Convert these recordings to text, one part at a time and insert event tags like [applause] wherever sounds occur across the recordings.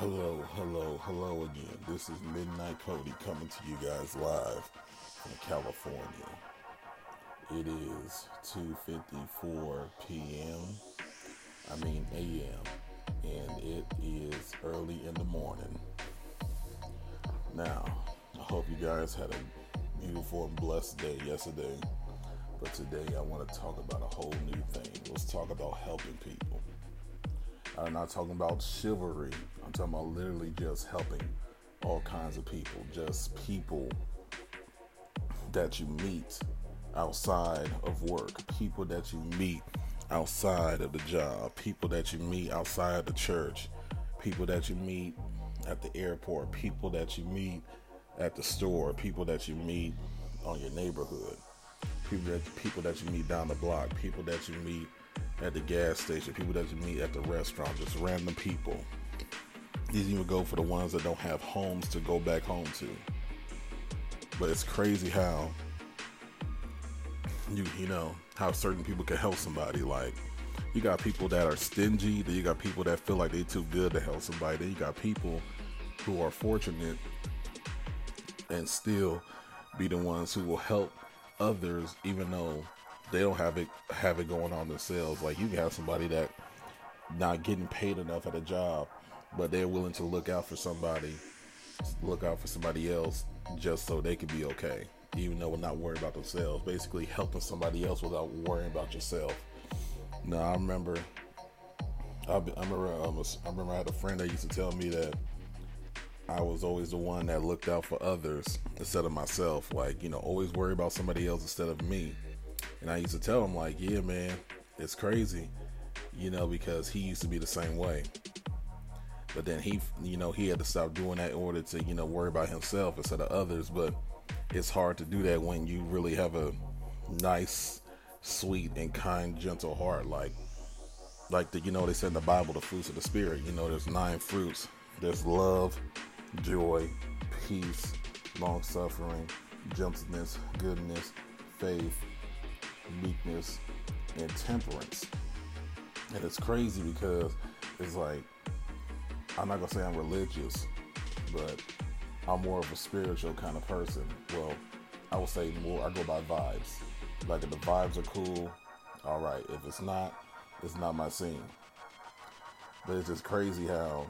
Hello, hello, hello again. This is Midnight Cody coming to you guys live from California. It is 2:54 p.m. I mean a.m. and it is early in the morning. Now, I hope you guys had a beautiful and blessed day yesterday. But today I want to talk about a whole new thing. Let's talk about helping people. I'm not talking about chivalry. I'm talking about literally just helping all kinds of people. Just people that you meet outside of work, people that you meet outside of the job, people that you meet outside the church, people that you meet at the airport, people that you meet at the store, people that you meet on your neighborhood, people that people that you meet down the block, people that you meet at the gas station, people that you meet at the restaurant, just random people. These even go for the ones that don't have homes to go back home to. But it's crazy how you you know how certain people can help somebody. Like you got people that are stingy, then you got people that feel like they too good to help somebody. Then you got people who are fortunate and still be the ones who will help others even though they don't have it have it going on themselves. Like you can have somebody that not getting paid enough at a job, but they're willing to look out for somebody, look out for somebody else just so they can be okay, even though we're not worried about themselves. Basically, helping somebody else without worrying about yourself. Now, I remember, I, I remember, um, I remember I had a friend that used to tell me that I was always the one that looked out for others instead of myself. Like, you know, always worry about somebody else instead of me. And I used to tell him, like, yeah, man, it's crazy, you know, because he used to be the same way. But then he, you know, he had to stop doing that in order to, you know, worry about himself instead of others. But it's hard to do that when you really have a nice, sweet, and kind, gentle heart. Like, like the, you know, they said in the Bible, the fruits of the Spirit. You know, there's nine fruits. There's love, joy, peace, long suffering, gentleness, goodness, faith, meekness, and temperance. And it's crazy because it's like, I'm not gonna say I'm religious, but I'm more of a spiritual kind of person. Well, I would say more, I go by vibes. Like if the vibes are cool, all right. If it's not, it's not my scene. But it's just crazy how,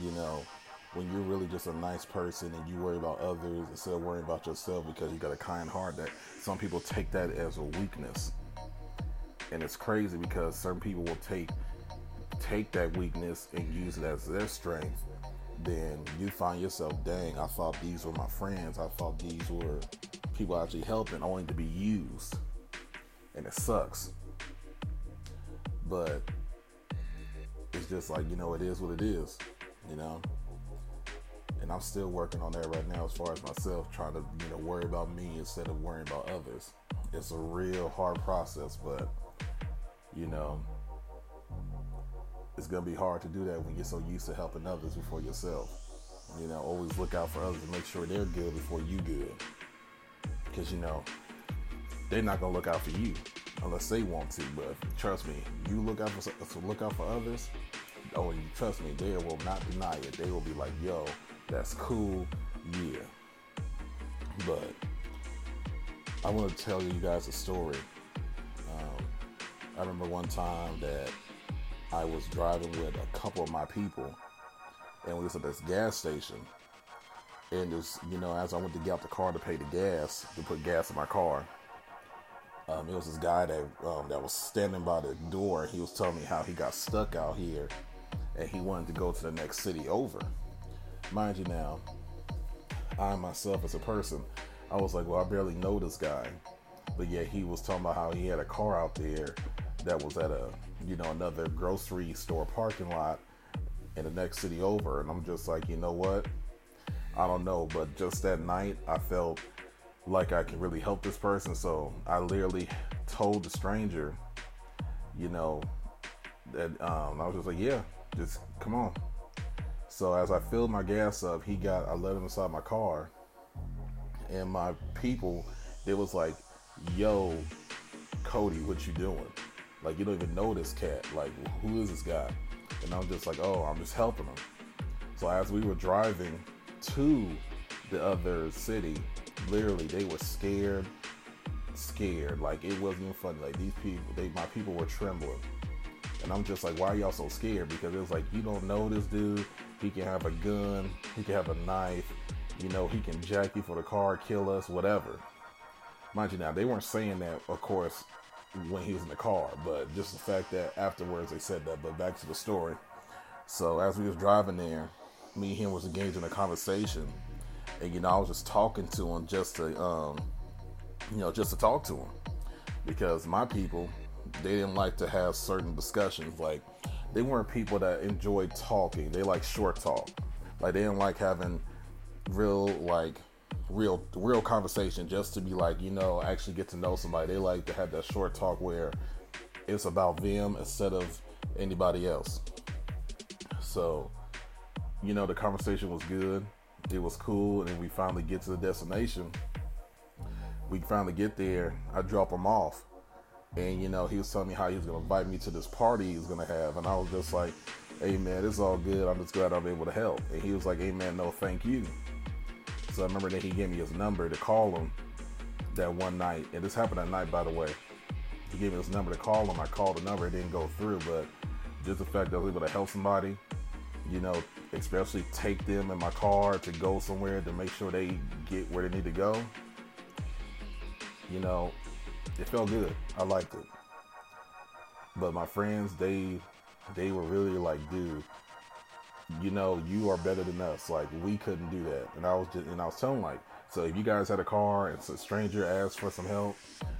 you know, when you're really just a nice person and you worry about others instead of worrying about yourself because you got a kind heart that some people take that as a weakness. And it's crazy because certain people will take take that weakness and use it as their strength. Then you find yourself dang i thought these were my friends. I thought these were people actually helping only to be used. And it sucks. But it's just like you know it is what it is you know and I'm still working on that right now as far as myself, trying to you know worry about me instead of worrying about others. It's a real hard process, but you know it's gonna be hard to do that when you're so used to helping others before yourself. You know, always look out for others and make sure they're good before you good, because you know they're not gonna look out for you unless they want to. But trust me, you look out for so look out for others. Oh, you trust me, they will not deny it. They will be like, "Yo, that's cool, yeah. But I want to tell you guys a story. Um, I remember one time that I was driving with a couple of my people, and we was at this gas station. And just you know, as I went to get out the car to pay the gas, to put gas in my car, um, it was this guy that um, that was standing by the door. He was telling me how he got stuck out here, and he wanted to go to the next city over. Mind you now, I myself as a person, I was like, well, I barely know this guy. But yet he was talking about how he had a car out there that was at a, you know, another grocery store parking lot in the next city over. And I'm just like, you know what? I don't know. But just that night, I felt like I can really help this person. So I literally told the stranger, you know, that um, I was just like, yeah, just come on. So as I filled my gas up, he got I let him inside my car, and my people, they was like, "Yo, Cody, what you doing? Like you don't even know this cat. Like who is this guy?" And I'm just like, "Oh, I'm just helping him." So as we were driving to the other city, literally they were scared, scared. Like it wasn't even funny. Like these people, they my people were trembling. And I'm just like, why are y'all so scared? Because it was like, you don't know this dude. He can have a gun. He can have a knife. You know, he can jack you for the car, kill us, whatever. Mind you, now they weren't saying that, of course, when he was in the car, but just the fact that afterwards they said that. But back to the story. So as we was driving there, me and him was engaged in a conversation, and you know I was just talking to him just to, um, you know, just to talk to him, because my people they didn't like to have certain discussions. Like they weren't people that enjoyed talking. They like short talk. Like they didn't like having real like real real conversation just to be like you know actually get to know somebody. They like to have that short talk where it's about them instead of anybody else. So, you know, the conversation was good. It was cool, and we finally get to the destination. We finally get there. I drop them off and you know he was telling me how he was gonna invite me to this party he was gonna have, and I was just like, "Hey man, it's all good. I'm just glad I'm able to help." And he was like, "Hey man, no, thank you." So I remember that he gave me his number to call him that one night, and this happened at night, by the way. He gave me his number to call him. I called the number, it didn't go through, but just the fact that I was able to help somebody, you know, especially take them in my car to go somewhere to make sure they get where they need to go. You know, it felt good. I liked it. But my friends, they they were really like, dude, you know, you are better than us. Like we couldn't do that. And I was just and I was telling like, so if you guys had a car and a stranger asked for some help,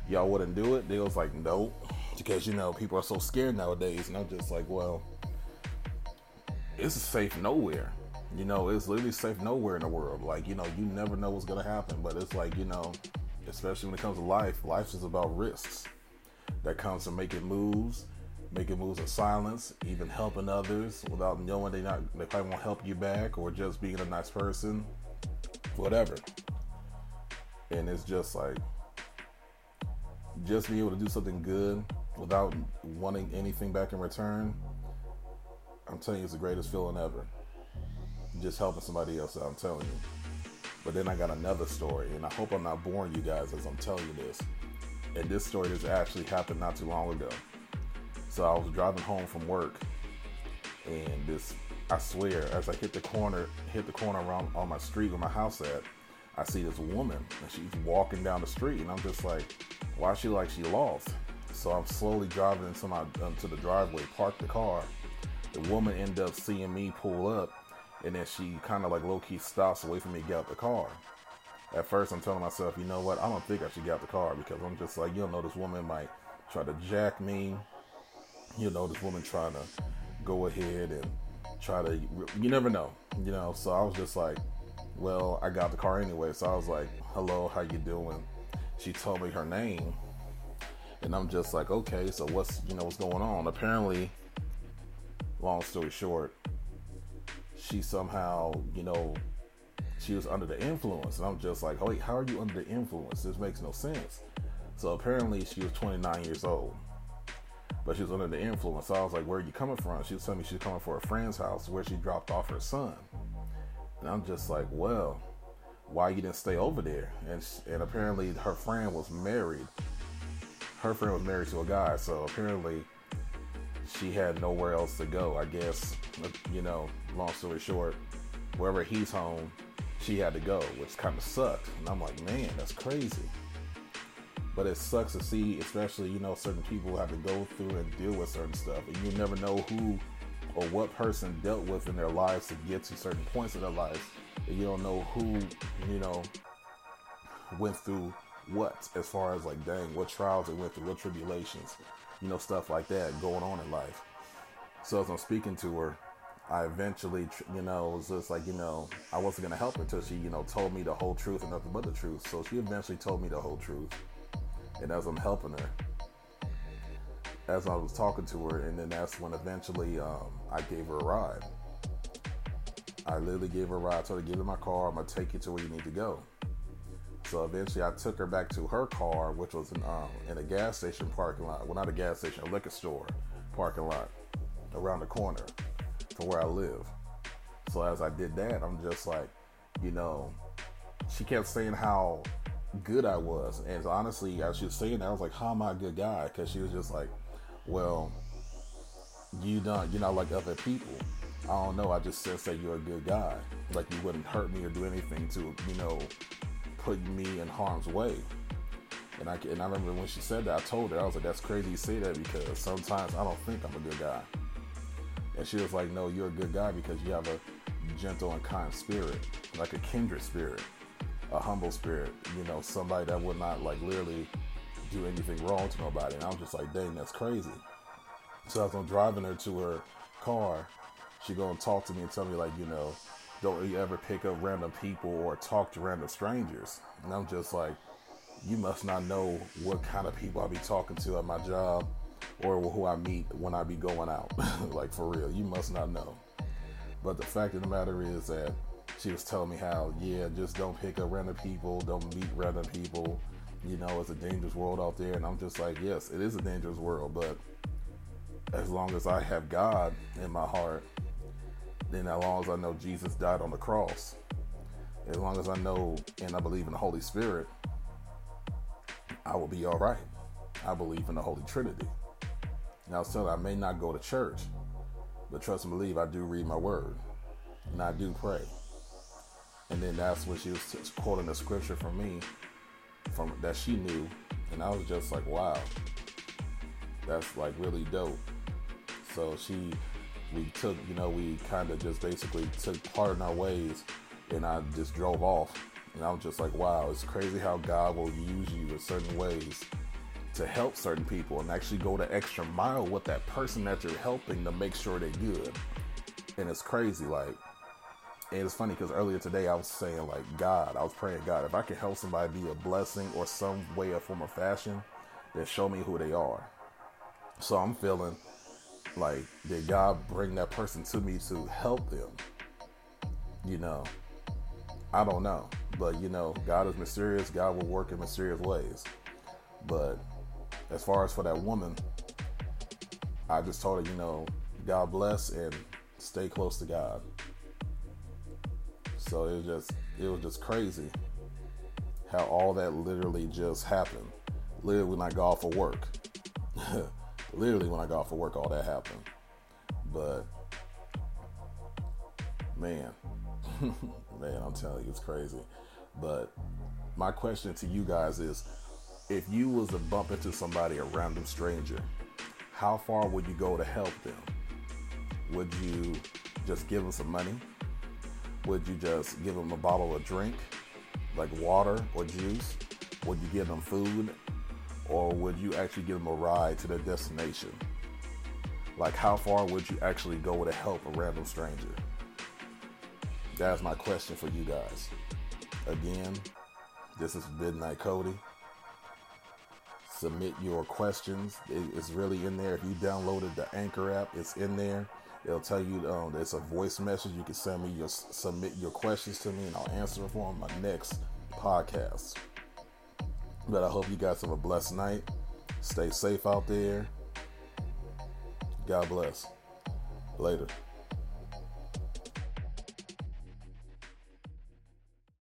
y'all wouldn't do it. They was like, nope, because you know people are so scared nowadays. And I'm just like, well, it's safe nowhere. You know, it's literally safe nowhere in the world. Like you know, you never know what's gonna happen. But it's like you know, especially when it comes to life, life is about risks. That comes from making moves, making moves in silence, even helping others without knowing they not they probably won't help you back, or just being a nice person, whatever. And it's just like just being able to do something good without wanting anything back in return. I'm telling you, it's the greatest feeling ever. Just helping somebody else out. I'm telling you. But then I got another story, and I hope I'm not boring you guys as I'm telling you this. And this story has actually happened not too long ago. So I was driving home from work, and this, I swear, as I hit the corner, hit the corner around on my street where my house at, I see this woman, and she's walking down the street, and I'm just like, why she like she lost? So I'm slowly driving into my into the driveway, park the car. The woman ended up seeing me pull up, and then she kind of like low key stops away from me to get out the car. At first, I'm telling myself, you know what? I don't think I should get out the car because I'm just like, you know, this woman might try to jack me. You know, this woman trying to go ahead and try to, you never know, you know. So I was just like, well, I got the car anyway. So I was like, hello, how you doing? She told me her name, and I'm just like, okay, so what's, you know, what's going on? Apparently, long story short, she somehow, you know, she was under the influence. And I'm just like, wait, how are you under the influence? This makes no sense. So apparently she was 29 years old, but she was under the influence. So I was like, where are you coming from? She was telling me she's coming for a friend's house where she dropped off her son. And I'm just like, well, why you didn't stay over there? And and apparently her friend was married. Her friend was married to a guy, so apparently she had nowhere else to go. I guess, you know, long story short, wherever he's home, she had to go, which kind of sucked. And I'm like, man, that's crazy. But it sucks to see, especially, you know, certain people have to go through and deal with certain stuff. And you never know who or what person dealt with in their lives to get to certain points in their lives. And you don't know who, you know, went through what as far as like, dang, what trials they went through, what tribulations, you know, stuff like that going on in life. So as I'm speaking to her, I eventually, you know, was just like, you know, I wasn't gonna help her until she, you know, told me the whole truth and nothing but the truth. So she eventually told me the whole truth, and as I'm helping her, as I was talking to her, and then that's when eventually um, I gave her a ride. I literally gave her a ride. I told her, "Get in my car. I'm gonna take you to where you need to go." So eventually, I took her back to her car, which was in, um, in a gas station parking lot. Well, not a gas station, a liquor store parking lot around the corner from where I live. So as I did that, I'm just like, you know, she kept saying how good I was. And honestly, as she was saying that, I was like, how am I a good guy? Because she was just like, well, you don't, you're not like other people. I don't know. I just said, that you're a good guy. Like you wouldn't hurt me or do anything to, you know, put me in harm's way. And I, and I remember when she said that, I told her, I was like, that's crazy you say that because sometimes I don't think I'm a good guy. And she was like, no, you're a good guy because you have a gentle and kind spirit, like a kindred spirit, a humble spirit, you know, somebody that would not like literally do anything wrong to nobody. And I'm just like, dang, that's crazy. So as I'm driving her to her car, she gonna talk to me and tell me like, you know, don't you ever pick up random people or talk to random strangers. And I'm just like, you must not know what kind of people I be talking to at my job or who I meet when I be going out. [laughs] like for real, you must not know. But the fact of the matter is that she was telling me how, yeah, just don't pick up random people, don't meet random people. You know, it's a dangerous world out there. And I'm just like, yes, it is a dangerous world, but as long as I have God in my heart, then as long as I know Jesus died on the cross, as long as I know and I believe in the Holy Spirit, I will be all right. I believe in the Holy Trinity. Now, I was I may not go to church, but trust and believe I do read my word and I do pray. And then that's when she was quoting the scripture from me, from that she knew, and I was just like, wow, that's like really dope. So she, we took, you know, we kind of just basically took part in our ways, and I just drove off. And I was just like, wow, it's crazy how God will use you in certain ways to help certain people and actually go the extra mile with that person that you're helping to make sure they're good. And it's crazy, like, and it's funny because earlier today I was saying, like, God, I was praying, God, if I can help somebody be a blessing or some way or form of fashion, then show me who they are. So I'm feeling like, did God bring that person to me to help them? You know, I don't know. But, you know, God is mysterious. God will work in mysterious ways. But as far as for that woman, I just told her, you know, God bless and stay close to God. So it was just it was just crazy how all that literally just happened. Literally when I got off of work. [laughs] literally when I got off of work all that happened. But man, [laughs] man, I'm telling you it's crazy. But my question to you guys is if you was to bump into somebody, a random stranger, how far would you go to help them? Would you just give them some money? Would you just give them a bottle of drink, like water or juice? Would you give them food? Or would you actually give them a ride to their destination? Like, how far would you actually go to help a random stranger? That's my question for you guys. Again, this is Midnight Cody submit your questions. It's really in there. If you downloaded the Anchor app, it's in there. It'll tell you um, there's a voice message. You can send me your submit your questions to me, and I'll answer them for on my next podcast. But I hope you guys have a blessed night. Stay safe out there. God bless. Later.